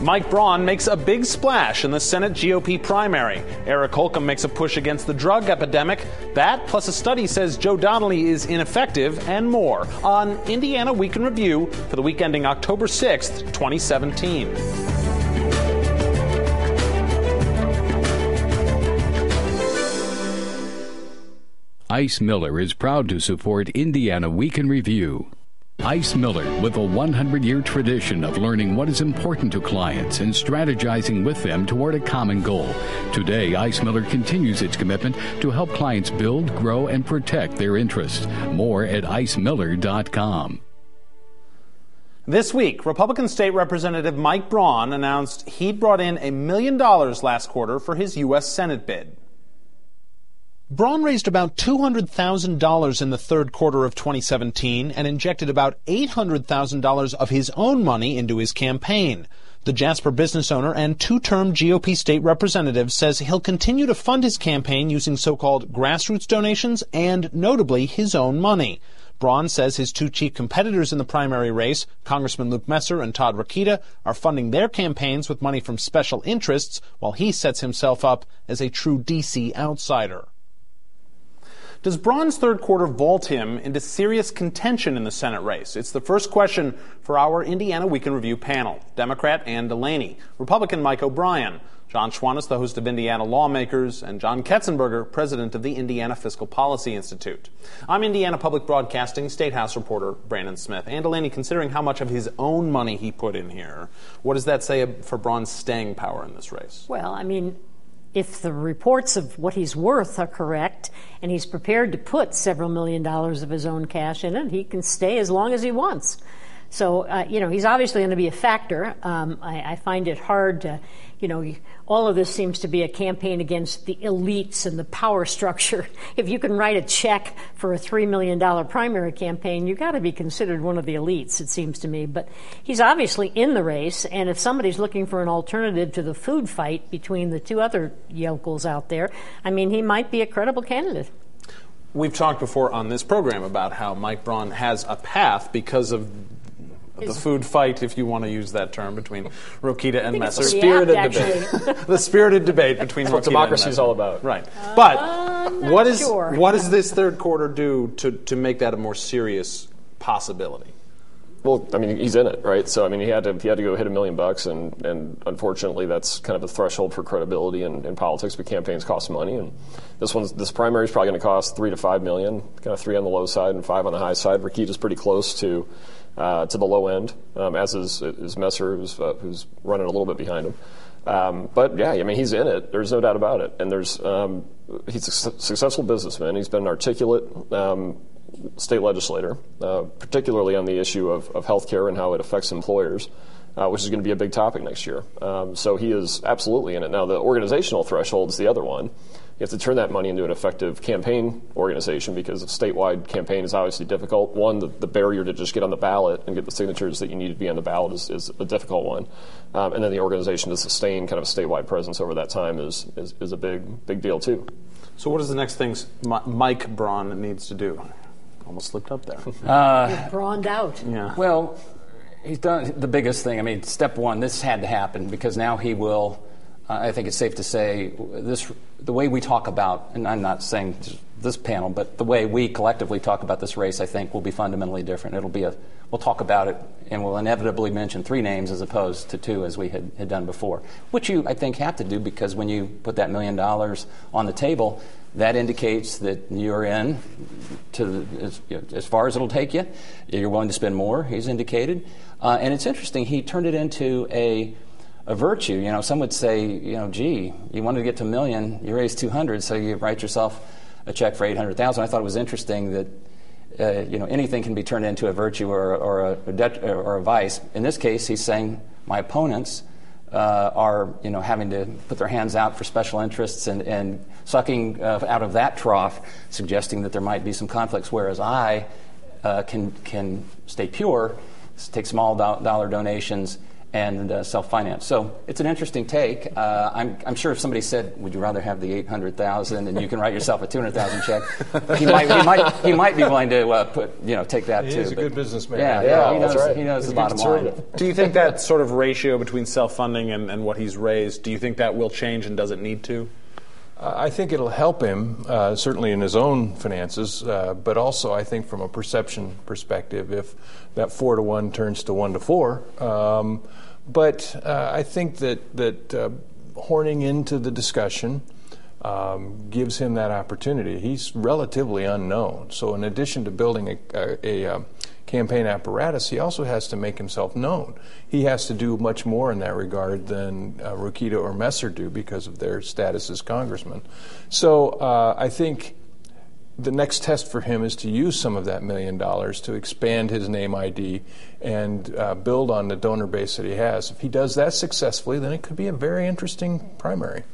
Mike Braun makes a big splash in the Senate GOP primary. Eric Holcomb makes a push against the drug epidemic. That, plus a study says Joe Donnelly is ineffective, and more on Indiana Week in Review for the week ending October 6th, 2017. Ice Miller is proud to support Indiana Week in Review. Ice Miller, with a 100 year tradition of learning what is important to clients and strategizing with them toward a common goal. Today, Ice Miller continues its commitment to help clients build, grow, and protect their interests. More at icemiller.com. This week, Republican State Representative Mike Braun announced he'd brought in a million dollars last quarter for his U.S. Senate bid. Braun raised about $200,000 in the third quarter of 2017 and injected about $800,000 of his own money into his campaign. The Jasper business owner and two-term GOP state representative says he'll continue to fund his campaign using so-called grassroots donations and, notably, his own money. Braun says his two chief competitors in the primary race, Congressman Luke Messer and Todd Rokita, are funding their campaigns with money from special interests, while he sets himself up as a true DC outsider. Does Braun's third quarter vault him into serious contention in the Senate race? It's the first question for our Indiana Week in Review panel. Democrat Ann Delaney, Republican Mike O'Brien, John Schwantes, the host of Indiana Lawmakers, and John Ketzenberger, president of the Indiana Fiscal Policy Institute. I'm Indiana Public Broadcasting State House reporter Brandon Smith. Ann Delaney, considering how much of his own money he put in here, what does that say for Braun's staying power in this race? Well, I mean, if the reports of what he's worth are correct and he's prepared to put several million dollars of his own cash in it, he can stay as long as he wants. So, uh, you know, he's obviously going to be a factor. Um, I, I, find it hard to, you know, all of this seems to be a campaign against the elites and the power structure. If you can write a check for a $3 million primary campaign, you've got to be considered one of the elites, it seems to me. But he's obviously in the race, and if somebody's looking for an alternative to the food fight between the two other yokels out there, I mean, he might be a credible candidate. We've talked before on this program about how Mike Braun has a path because of the food fight, if you want to use that term, between Rokita and Messer. Spirited debate. the spirited debate between That's what democracy is all about. Right. Uh, but what is sure. what does this third quarter do to, to make that a more serious possibility? Well, I mean, he's in it, right? So, I mean, he had to he had to go hit a million bucks, and, and unfortunately, that's kind of a threshold for credibility in, in politics. But campaigns cost money, and this one's this primary is probably going to cost three to five million, kind of three on the low side and five on the high side. Rokita's pretty close to uh, to the low end, um, as is, is Messer, who's, uh, who's running a little bit behind him. Um, but yeah, I mean, he's in it. There's no doubt about it. And there's um, he's a su- successful businessman. He's been an articulate um, state legislator, uh, particularly on the issue of, of health care and how it affects employers. Uh, which is going to be a big topic next year. Um, so he is absolutely in it. Now, the organizational threshold is the other one you have to turn that money into an effective campaign organization because a statewide campaign is obviously difficult. One, the, the, barrier to just get on the ballot and get the signatures that you need to be on the ballot is, is a difficult one. Um, and then the organization to sustain kind of a statewide presence over that time is, is, is a big, big deal, too. So, what is the next thing Mike Braun needs to do? Almost slipped up there. Uh, brawned out. Yeah. Well, he's done the biggest thing. I mean, step one, this had to happen because now he will I think it's safe to say this the way we talk about, and I'm not saying this panel, but the way we collectively talk about this race, I think, will be fundamentally different. It'll be a we'll talk about it, and we'll inevitably mention three names as opposed to two as we had, had done before, which you I think have to do because when you put that million dollars on the table, that indicates that you're in to as, as, far as it'll take you. You're willing to spend more. He's indicated, uh, and it's interesting. He turned it into a a virtue. You know, some would say, you know, gee, you wanted to get to a million, you raised 200, so you write yourself a check for 800,000. I thought it was interesting that, uh, you know, anything can be turned into a virtue or, or, a, or a vice. In this case, he's saying my opponents uh, are, you know, having to put their hands out for special interests and, and sucking uh, out of that trough, suggesting that there might be some conflicts, whereas I uh, can, can stay pure, take small do- dollar donations, and uh, self-finance. So it's an interesting take. Uh, I'm, I'm, sure if somebody said, "Would you rather have the 800,000 and you can write yourself a 200,000 check?" he might, he might, he might be willing to uh, put, you know, take that he too. He's a good businessman. Yeah, yeah, yeah he knows, right. he knows he's the bottom line. Do you think that sort of ratio between self-funding and, and what he's raised? Do you think that will change, and does it need to? I think it'll help him, uh, certainly in his own finances, uh, but also I think from a perception perspective, if that four to one turns to one to four. Um, but uh, I think that that uh, horning into the discussion um, gives him that opportunity. He's relatively unknown, so in addition to building a, a, a um, campaign apparatus, he also has to make himself known. He has to do much more in that regard than uh, Rokita or Messer do because of their status as congressmen. So uh, I think the next test for him is to use some of that million dollars to expand his name ID and uh, build on the donor base that he has. If he does that successfully, then it could be a very interesting primary.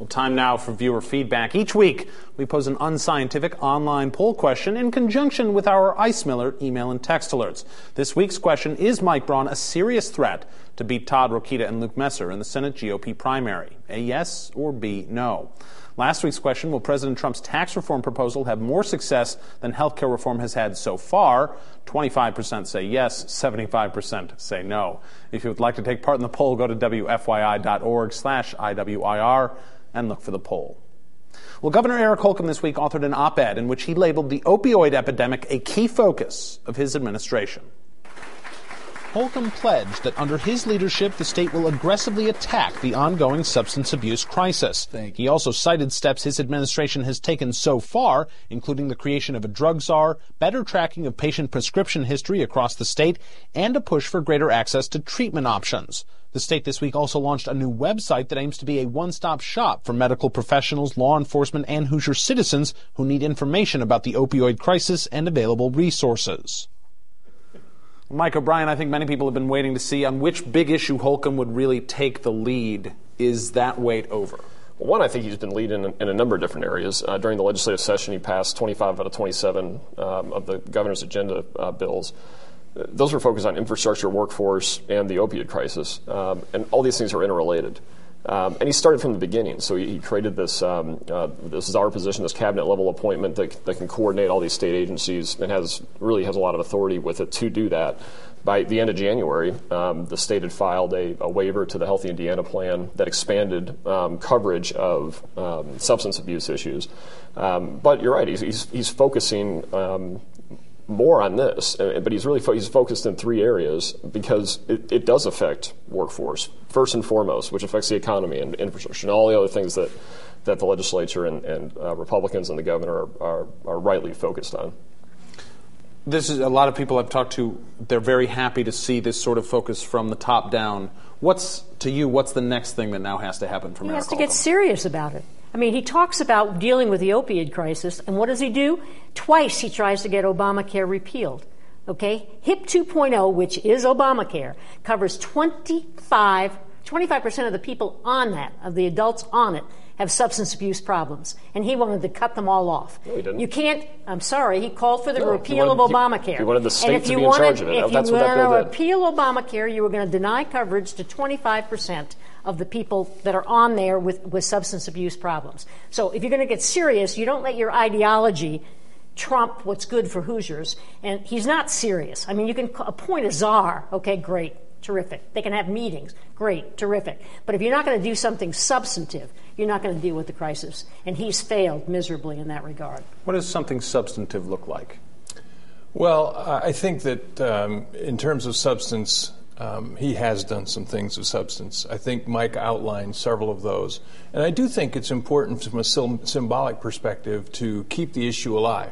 Well, time now for viewer feedback. Each week, we pose an unscientific online poll question in conjunction with our Ice Miller email and text alerts. This week's question Is Mike Braun a serious threat to beat Todd Rokita and Luke Messer in the Senate GOP primary? A yes or B no? Last week's question Will President Trump's tax reform proposal have more success than health care reform has had so far? 25% say yes, 75% say no. If you would like to take part in the poll, go to WFYI.org slash IWIR and look for the poll. Well, Governor Eric Holcomb this week authored an op ed in which he labeled the opioid epidemic a key focus of his administration. Holcomb pledged that under his leadership, the state will aggressively attack the ongoing substance abuse crisis. He also cited steps his administration has taken so far, including the creation of a drug czar, better tracking of patient prescription history across the state, and a push for greater access to treatment options. The state this week also launched a new website that aims to be a one-stop shop for medical professionals, law enforcement, and Hoosier citizens who need information about the opioid crisis and available resources. Mike O'Brien, I think many people have been waiting to see on which big issue Holcomb would really take the lead. Is that wait over? Well, one, I think he's been leading in, in a number of different areas. Uh, during the legislative session, he passed 25 out of 27 um, of the governor's agenda uh, bills. Those were focused on infrastructure, workforce, and the opioid crisis. Um, and all these things are interrelated. Um, and he started from the beginning. So he, he created this, um, uh, this is our position, this cabinet level appointment that, that can coordinate all these state agencies and has really has a lot of authority with it to do that. By the end of January, um, the state had filed a, a, waiver to the Healthy Indiana plan that expanded um, coverage of um, substance abuse issues. Um, but you're right, he's, he's, he's focusing more on this, uh, but he's really fo- he's focused in three areas because it, it, does affect workforce first and foremost, which affects the economy and infrastructure and all the other things that that the legislature and, and uh, Republicans and the governor are, are, are rightly focused on. This is a lot of people I've talked to. They're very happy to see this sort of focus from the top down. What's to you? What's the next thing that now has to happen from? He Eric has to Holcomb? get serious about it. I mean, he talks about dealing with the opioid crisis, and what does he do? Twice he tries to get Obamacare repealed. Okay? HIP 2.0, which is Obamacare, covers 25, 25% of the people on that, of the adults on it, have substance abuse problems. And he wanted to cut them all off. No, he didn't. You can't, I'm sorry, he called for the No, repeal wanted- of Obamacare. he wanted the state and if to you be in charge of it. If That's you want to repeal Obamacare, you were going to deny coverage to 25% of the people that are on there with, with substance abuse problems. So if you're going to get serious, you don't let your ideology trump what's good for Hoosiers. And he's not serious. I mean, you can appoint a czar. Okay, great, terrific. They can have meetings. Great, terrific. But if you're not going to do something substantive, you're not going to deal with the crisis. And he's failed miserably in that regard. What does something substantive look like? Well, I think that um, in terms of substance, um, he has done some things of substance. I think Mike outlined several of those. And I do think it's important from a symbolic perspective to keep the issue alive.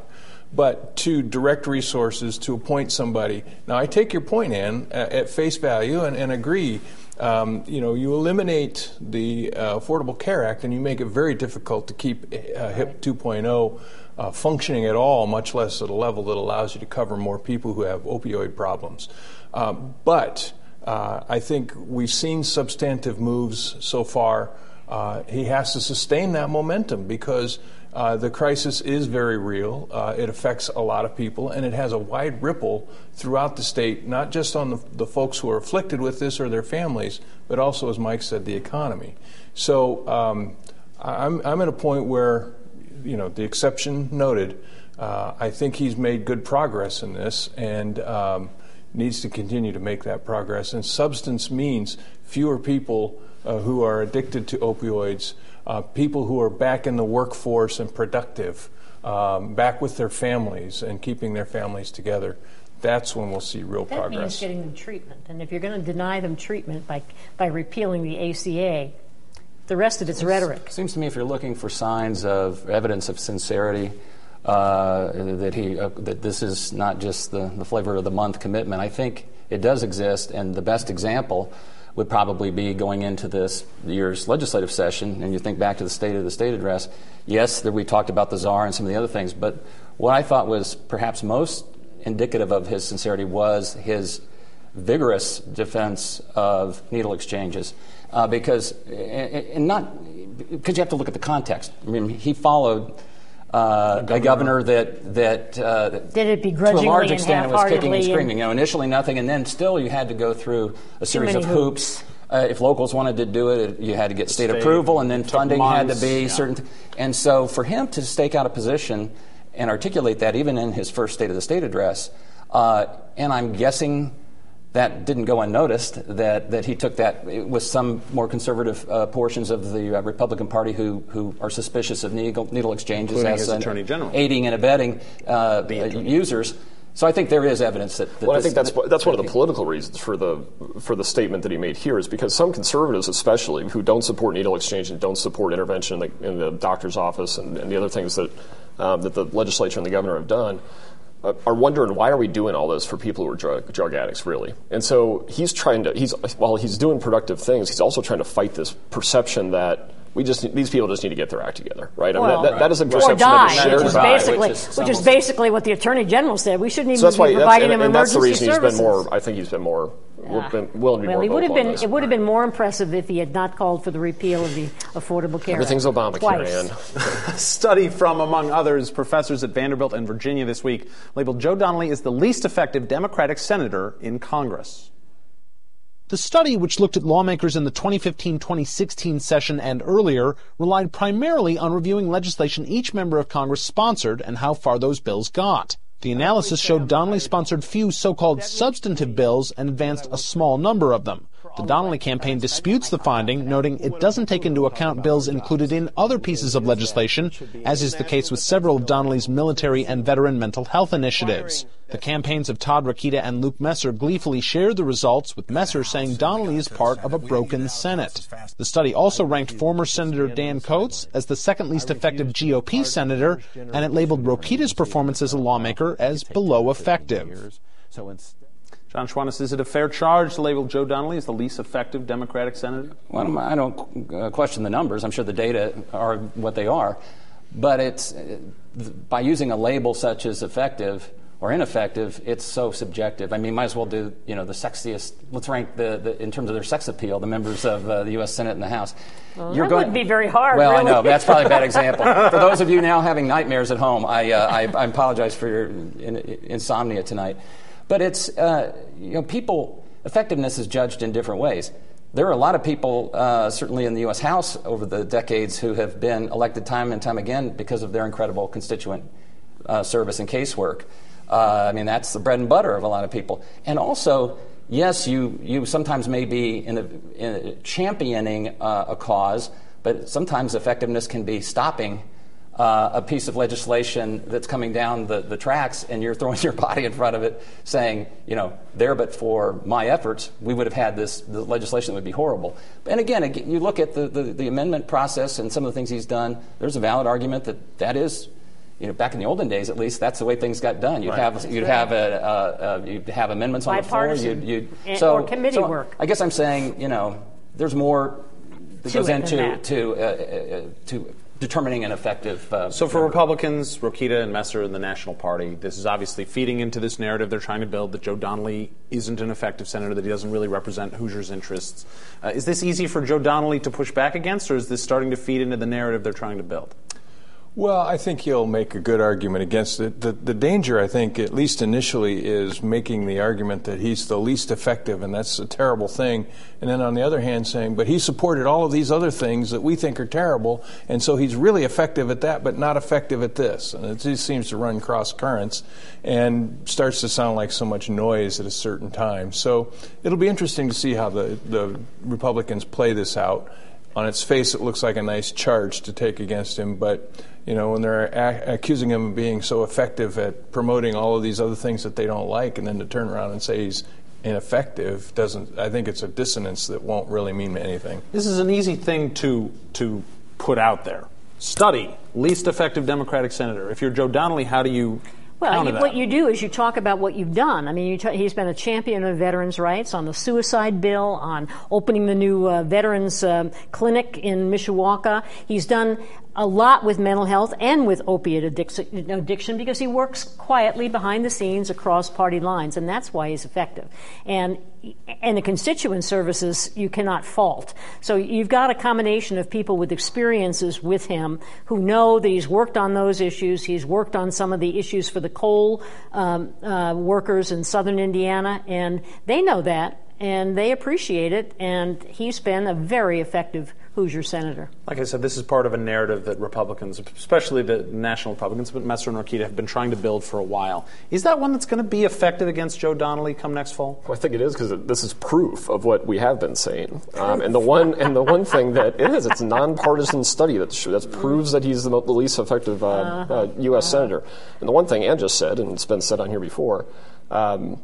But to direct resources to appoint somebody. Now, I take your point, Ann, at face value and, and agree. Um, you know, you eliminate the uh, Affordable Care Act and you make it very difficult to keep uh, HIP 2.0 uh, functioning at all, much less at a level that allows you to cover more people who have opioid problems. Uh, but uh, I think we've seen substantive moves so far. Uh, he has to sustain that momentum because Uh, the crisis is very real. Uh, it affects a lot of people, and it has a wide ripple throughout the state, not just on the, the folks who are afflicted with this or their families, but also, as Mike said, the economy. So um, I'm, I'm at a point where, you know, the exception noted, uh, I think he's made good progress in this and um, needs to continue to make that progress. And substance means fewer people uh, who are addicted to opioids uh, people who are back in the workforce and productive, um, back with their families and keeping their families together. That's when we'll see real that progress. That means getting them treatment. And if you're going to deny them treatment by, by repealing the ACA, the rest of it's, it's rhetoric. Seems to me if you're looking for signs of evidence of sincerity, uh, that he uh, that this is not just the, the flavor of the month commitment. I think it does exist, and the best example would probably be going into this year's legislative session, and you think back to the State of the State address. Yes, there, we talked about the czar and some of the other things, but what I thought was perhaps most indicative of his sincerity was his vigorous defense of needle exchanges, uh, because and not because you have to look at the context. I mean, he followed uh, a governor that that uh, did it begrudgingly to a large extent and was kicking and screaming. You know, initially nothing, and then still you had to go through a series of hoops. hoops. Uh, if locals wanted to do it, you had to get state, state approval, and then funding months, had to be yeah. certain. Th- and so, for him to stake out a position and articulate that, even in his first State of the State address, uh, and I'm guessing that didn't go unnoticed that, that he took that with some more conservative uh, portions of the uh, Republican Party who, who are suspicious of needle, needle exchanges Including as Attorney General. aiding and abetting uh, users. So I think there is evidence that. that well, I think that's that's one of the political reasons for the for the statement that he made here is because some conservatives, especially who don't support needle exchange and don't support intervention in the, in the doctor's office and, and, the other things that um, that the legislature and the governor have done, uh, are wondering why are we doing all this for people who are drug, drug addicts really? And so he's trying to he's while he's doing productive things he's also trying to fight this perception that we just these people just need to get their act together, right? I mean, well, that, that, that is a perception or die, that is which is basically, which is, which is basically what the attorney general said. We shouldn't even so that's be why, providing them and, and that's the reason services. he's been more. I think he's been more yeah. been willing to be well, more. He would have been. It would have been more impressive if he had not called for the repeal of the Affordable Care Everything's Act. Obamacare. Study from, among others, professors at Vanderbilt and Virginia this week labeled Joe Donnelly as the least effective Democratic senator in Congress. The study, which looked at lawmakers in the 2015-2016 session and earlier, relied primarily on reviewing legislation each member of Congress sponsored and how far those bills got. The analysis showed Donnelly sponsored few so-called substantive bills and advanced a small number of them. The Donnelly campaign disputes the finding, noting it doesn't take into account bills included in other pieces of legislation, as is the case with several of Donnelly's military and veteran mental health initiatives. The campaigns of Todd Rokita and Luke Messer gleefully shared the results, with Messer saying Donnelly is part of a broken Senate. The study also ranked former Senator Dan Coats as the second least effective GOP senator, and it labeled Rokita's performance as a lawmaker as below effective. John Schwantes, is it a fair charge to label Joe Donnelly as the least effective Democratic senator? Well, I don't uh, question the numbers. I'm sure the data are what they are. But it's uh, by using a label such as effective or ineffective, it's so subjective. I mean, might as well do you know the sexiest. Let's rank the, the in terms of their sex appeal, the members of uh, the U.S. Senate and the House. Well, You're that going, would be very hard. Well, really. I know that's probably a bad example. for those of you now having nightmares at home, I, uh, I, I apologize for your in, insomnia tonight. But it's, uh, you know, people, effectiveness is judged in different ways. There are a lot of people, uh, certainly in the U.S. House over the decades, who have been elected time and time again because of their incredible constituent uh, service and casework. Uh, I mean, that's the bread and butter of a lot of people. And also, yes, you, you sometimes may be in a, in championing uh, a cause, but sometimes effectiveness can be stopping uh, a piece of legislation that's coming down the, the tracks and you're throwing your body in front of it saying, you know, there but for my efforts, we would have had this the legislation that would be horrible. And again, you look at the, the, the amendment process and some of the things he's done, there's a valid argument that that is you know, back in the olden days, at least, that's the way things got done. You'd right. have you'd have a, you'd have amendments on the floor. You'd, you'd so, or committee so work. I guess I'm saying, you know, there's more that to goes into that. to uh, uh, to determining an effective. Uh, so, for Republicans, Rokita and Messer in the National Party, this is obviously feeding into this narrative they're trying to build that Joe Donnelly isn't an effective senator, that he doesn't really represent Hoosiers' interests. Uh, is this easy for Joe Donnelly to push back against, or is this starting to feed into the narrative they're trying to build? Well, I think he'll make a good argument against it. The, the danger, I think, at least initially, is making the argument that he's the least effective, and that's a terrible thing. And then on the other hand, saying, but he supported all of these other things that we think are terrible, and so he's really effective at that, but not effective at this. And it just seems to run cross currents and starts to sound like so much noise at a certain time. So it'll be interesting to see how the, the Republicans play this out. On its face, it looks like a nice charge to take against him, but you know, when they're a- accusing him of being so effective at promoting all of these other things that they don't like, and then to turn around and say he's ineffective doesn't. I think it's a dissonance that won't really mean anything. This is an easy thing to to put out there. Study least effective Democratic senator. If you're Joe Donnelly, how do you Well, you, what you do is you talk about what you've done. I mean, you t- he's been a champion of veterans' rights on the suicide bill, on opening the new uh, veterans um clinic in Mishawaka. He's done a lot with mental health and with opiate addiction, addiction because he works quietly behind the scenes across party lines, and that's why he's effective. And and the constituent services you cannot fault. So you've got a combination of people with experiences with him who know that he's worked on those issues. He's worked on some of the issues for the coal um, uh, workers in southern Indiana, and they know that and they appreciate it. And he's been a very effective Hoosier senator. Like I said, this is part of a narrative that Republicans, especially the national Republicans, but Messer and Rokita, have been trying to build for a while. Is that one that's going to be effective against Joe Donnelly come next fall? Well, I think it is because this is proof of what we have been saying. Um, and the one and the one thing that it is, it's a nonpartisan study that that proves that he's the, mo- the least effective uh, uh, U.S. senator. And the one thing Ann just said, and it's been said on here before. Um,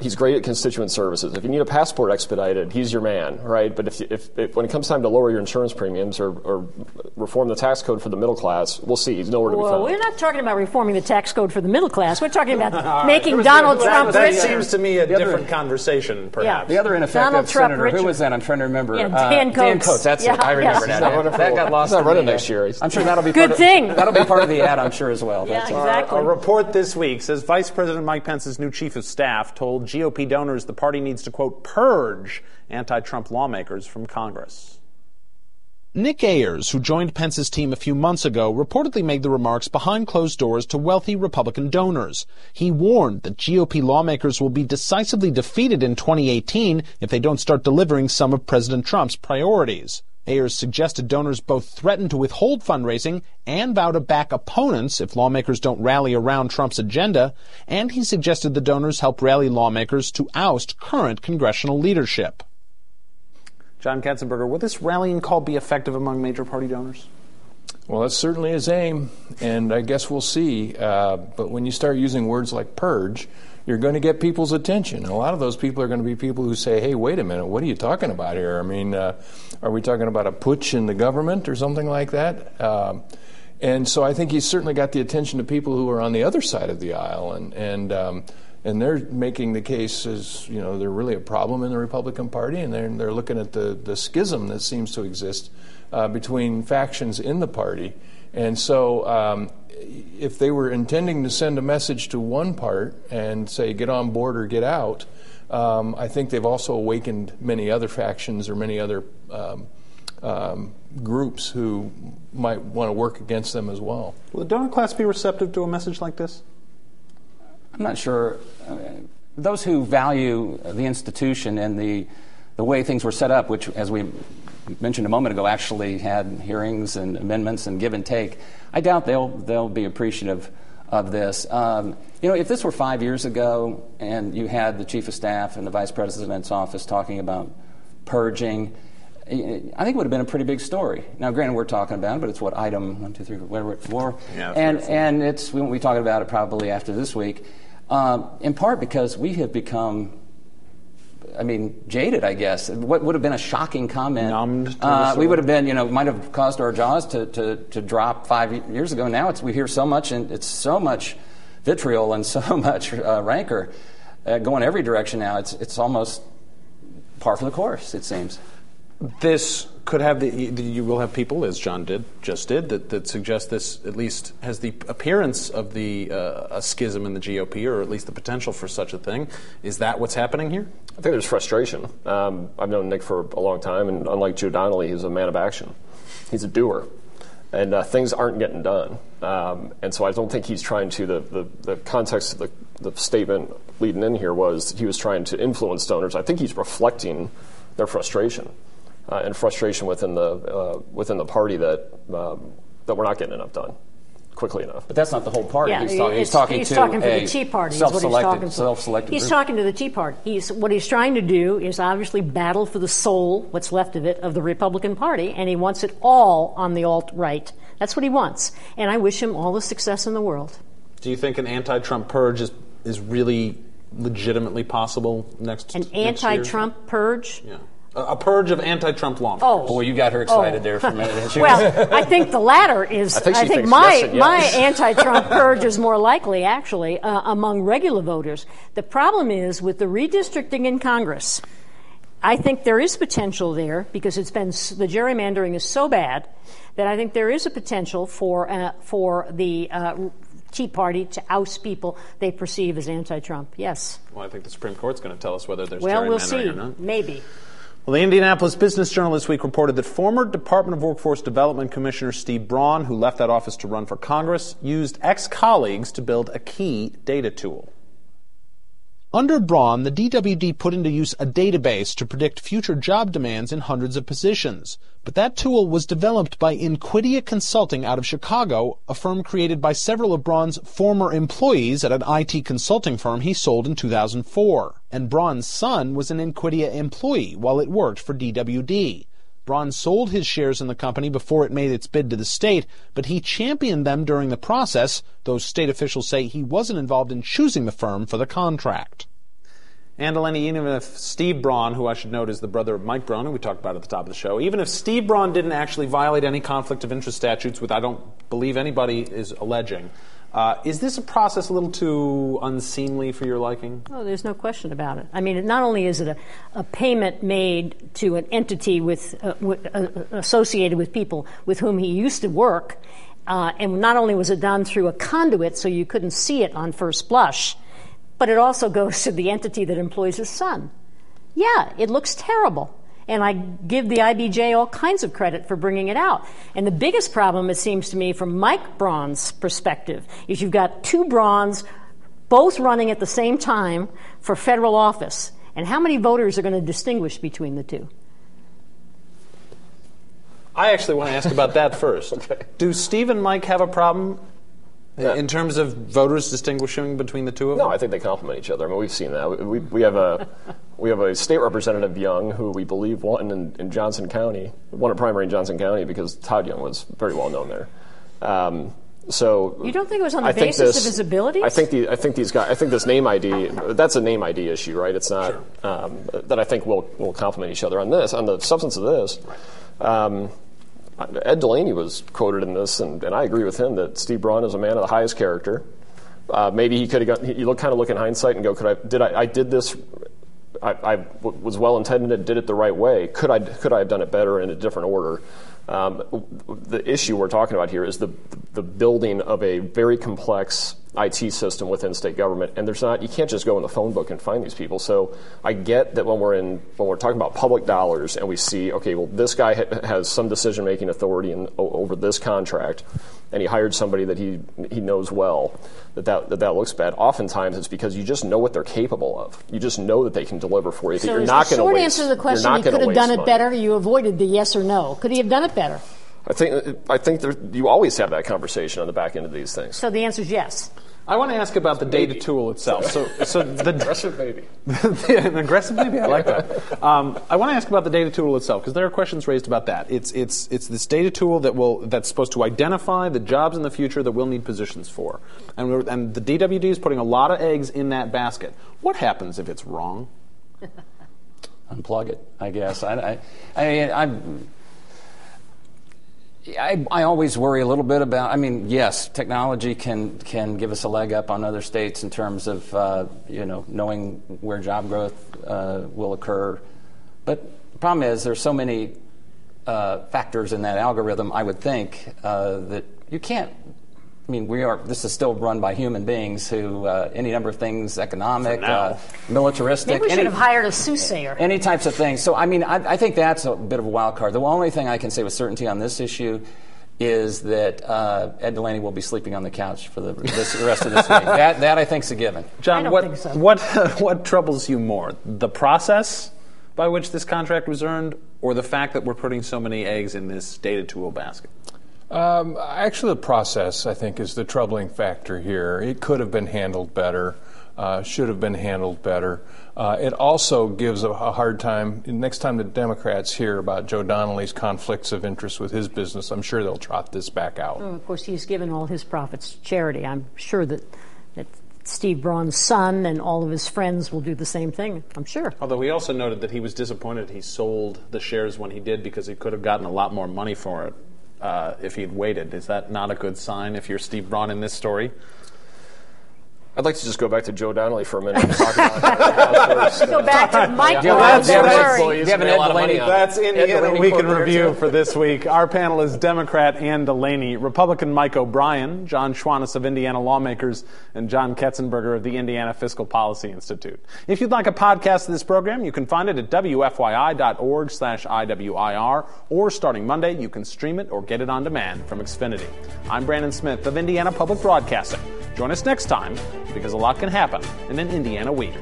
He's great at constituent services. If you need a passport expedited, he's your man, right? But if, if, if when it comes time to lower your insurance premiums or, or reform the tax code for the middle class, we'll see. He's nowhere to be Well, found. we're not talking about reforming the tax code for the middle class. We're talking about making Donald Trump That richer. seems to me a other- different conversation, perhaps. The other ineffective Donald Trump senator, Richard. who was that? I'm trying to remember. Yeah, Uh, Dan Dan Coats. Coats, that's Yeah, it. I remember yes. now. He's That got lost. He's not running the, uh, next year. I'm sure that'll be Good part thing. Of, that'll be part of the ad, I'm sure as well. Yeah, That's, uh, exactly. A report this week says Vice President Mike Pence's new chief of staff told GOP donors the party needs to, quote, purge anti Trump lawmakers from Congress. Nick Ayers, who joined Pence's team a few months ago, reportedly made the remarks behind closed doors to wealthy Republican donors. He warned that GOP lawmakers will be decisively defeated in 2018 if they don't start delivering some of President Trump's priorities. Ayers suggested donors both threaten to withhold fundraising and vow to back opponents if lawmakers don't rally around Trump's agenda, and he suggested the donors help rally lawmakers to oust current congressional leadership. John Ketzenberger, will this rallying call be effective among major party donors? Well, that's certainly his aim, and I guess we'll see. Uh, but when you start using words like purge, you're going to get people's attention. And a lot of those people are going to be people who say, hey, wait a minute, what are you talking about here? I mean, uh, are we talking about a putsch in the government or something like that? Um, and so I think he's certainly got the attention of people who are on the other side of the aisle, and, and um, and they're making the case as you know they're really a problem in the Republican Party, and they're they're looking at the the schism that seems to exist uh, between factions in the party, and so. Um, if they were intending to send a message to one part and say get on board or get out, um, I think they've also awakened many other factions or many other um, um, groups who might want to work against them as well. Will the donor class be receptive to a message like this? I'm not sure. Uh, those who value the institution and the the way things were set up, which, as we mentioned a moment ago, actually had hearings and amendments and give and take, I doubt they'll they'll be appreciative of this. Um, you know, if this were five years ago and you had the chief of staff and the vice president's office talking about purging. I think it would have been a pretty big story. Now, granted, we're talking about it, but it's what item one, two, three, whatever, four, Yeah, and and it's we won't be talking about it probably after this week. Um, in part because we have become, I mean, jaded. I guess what would have been a shocking comment. Numbed to uh, we would have been, you know, might have caused our jaws to, to, to drop five years ago. Now it's we hear so much, and it's so much vitriol and so much uh, rancor uh, going every direction now. It's it's almost par for the course. It seems. This could have the you will have people, as John did just did, that, that suggest this at least has the appearance of the uh, a schism in the GOP, or at least the potential for such a thing. Is that what's happening here? I think there's frustration. Um, I've known Nick for a long time, and unlike Joe Donnelly, he's a man of action. He's a doer. and uh, things aren't getting done. Um, and so I don't think he's trying to. The, the, the context of the, the statement leading in here was he was trying to influence donors. I think he's reflecting their frustration uh, and frustration within the uh, within the party that um, that we're not getting enough done quickly enough. But that's not the whole party. Yeah, he's, talk, he's it's- talking he's to talking a the Tea Party. he's self-selected, talking to. self-selected He's group. talking to the Tea Party. He's what he's trying to do is obviously battle for the soul, what's left of it, of the Republican Party, and he wants it all on the alt right. That's what he wants, and I wish him all the success in the world. Do you think an anti-Trump purge is is really legitimately possible next An next year? anti-Trump purge. Yeah. A, a purge of anti-Trump lawmakers. Oh, Boy, you got her excited Oh. there for a minute. Well, I think the latter is. I think she thinks my yes yes. my anti-Trump purge is more likely, actually, uh, among regular voters. The problem is with the redistricting in Congress. I think there is potential there because it's been the gerrymandering is so bad that I think there is a potential for uh, for the uh, Tea Party to oust people they perceive as anti-Trump. Yes. Well, I think the Supreme Court's going to tell us whether there's Well, we'll gerrymandering see. or not. Maybe. Well, the Indianapolis Business Journal this week reported that former Department of Workforce Development Commissioner Steve Braun, who left that office to run for Congress, used ex colleagues to build a key data tool. Under Braun, the DWD put into use a database to predict future job demands in hundreds of positions. But that tool was developed by Inquidia Consulting out of Chicago, a firm created by several of Braun's former employees at an IT consulting firm he sold in 2004. And Braun's son was an Inquidia employee while it worked for DWD. Braun sold his shares in the company before it made its bid to the state, but he championed them during the process, though state officials say he wasn't involved in choosing the firm for the contract. Ann Delaney, even if Steve Braun, who I should note is the brother of Mike Braun, who we talked about at the top of the show, even if Steve Braun didn't actually violate any conflict of interest statutes, which I don't believe anybody is alleging, uh, is this a process a little too unseemly for your liking? Oh, there's no question about it. I mean, not only is it a, a payment made to an entity with, uh, uh, associated with people with whom he used to work, uh, and not only was it done through a conduit so you couldn't see it on first blush, but it also goes to the entity that employs his son. Yeah, it looks terrible. And I give the IBJ all kinds of credit for bringing it out. And the biggest problem, it seems to me, from Mike Braun's perspective, is you've got two Brauns both running at the same time for federal office. And how many voters are going to distinguish between the two? I actually want to ask about that first. Do Steve and Mike have a problem Yeah. in terms of voters distinguishing between the two of them? No, I think they complement each other. I mean, we've seen that. We, we have a we have a state representative Young who we believe won in, in Johnson County, won a primary in Johnson County because Todd Young was very well known there. Um, so You don't think it was on the I basis this- of his abilities? I think the I think these guys. I think this name ID. That's a name ID issue, right? It's not um, that I think will will complement each other on this on the substance of this. Um, Ed Delaney was quoted in this, and, and I agree with him that Steve Braun is a man of the highest character. Uh, maybe he could have got. You look kind of look in hindsight and go, "Could I? Did I? I did this. I, I was well intended. Did it the right way. Could I? Could I have done it better in a different order?" Um, the issue we're talking about here is the the building of a very complex IT system within state government, and there's not you can't just go in the phone book and find these people. So I get that when we're in when we're talking about public dollars and we see okay, well this guy ha- has some decision making authority in, over this contract, and he hired somebody that he he knows well, that that, that that looks bad. Oftentimes it's because you just know what they're capable of. You just know that they can deliver for you. that so you're not going to short answer to the question, he could have done it money. better. You avoided the yes or no. Could he have done it better? I think I think there, you always have that conversation on the back end of these things. So the answer is yes. I want to ask about the data tool itself. So, so the Aggressive baby. an aggressive baby. I like that. Um, I want to ask about the data tool itself because there are questions raised about that. It's it's it's this data tool that will that's supposed to identify the jobs in the future that we'll need positions for, and and the DWD is putting a lot of eggs in that basket. What happens if it's wrong? unplug it. I guess. I, I, I, I, I, I always worry a little bit about. I mean, yes, technology can can give us a leg up on other states in terms of uh, you know knowing where job growth uh, will occur, but the problem is there's so many uh, factors in that algorithm. I would think uh, that you can't. I mean, we are. This is still run by human beings who uh, any number of things, economic, uh, militaristic. Maybe we should any- have hired a soothsayer. any types of things. So, I mean, I, I think that's a bit of a wild card. The only thing I can say with certainty on this issue is that uh, Ed Delaney will be sleeping on the couch for the, this, the rest of this week. That, that I think's a given. John, I don't what, think so. what, what troubles you more? The process by which this contract was earned, or the fact that we're putting so many eggs in this data tool basket? Um, actually, the process, I think, is the troubling factor here. It could have been handled better, uh, should have been handled better. Uh, it also gives a, a, hard time. Next time the Democrats hear about Joe Donnelly's conflicts of interest with his business, I'm sure they'll trot this back out. Well, of course, he's given all his profits to charity. I'm sure that, that Steve Braun's son and all of his friends will do the same thing, I'm sure. Although he also noted that he was disappointed he sold the shares when he did because he could have gotten a lot more money for it uh, if he'd waited. Is that not a good sign if you're Steve Braun in this story? I'd like to just go back to Joe Donnelly for a minute and talk about Go back to Mike Yeah, Braun, that's- don't that's You have an a Ed lot of money Delaney- on it. That's Ed Indiana Delaney Week quote in Review too. for this week. Our panel is Democrat Ann Delaney, Republican Mike O'Brien, John Schwantes of Indiana Lawmakers, and John Ketzenberger of the Indiana Fiscal Policy Institute. If you'd like a podcast of this program, you can find it at wfyi.org slash IWIR, or starting Monday, you can stream it or get it on demand from Xfinity. I'm Brandon Smith of Indiana Public Broadcasting. Join us next time, because a lot can happen in an Indiana week.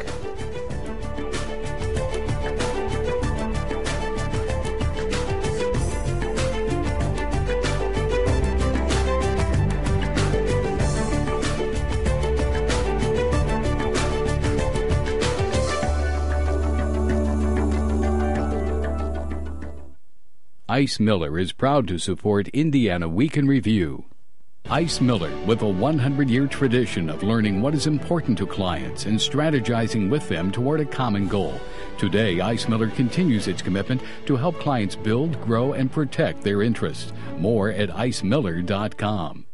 Ice Miller is proud to support Indiana Week in Review. Ice Miller, with a 100 year tradition of learning what is important to clients and strategizing with them toward a common goal. Today, Ice Miller continues its commitment to help clients build, grow, and protect their interests. More at icemiller.com.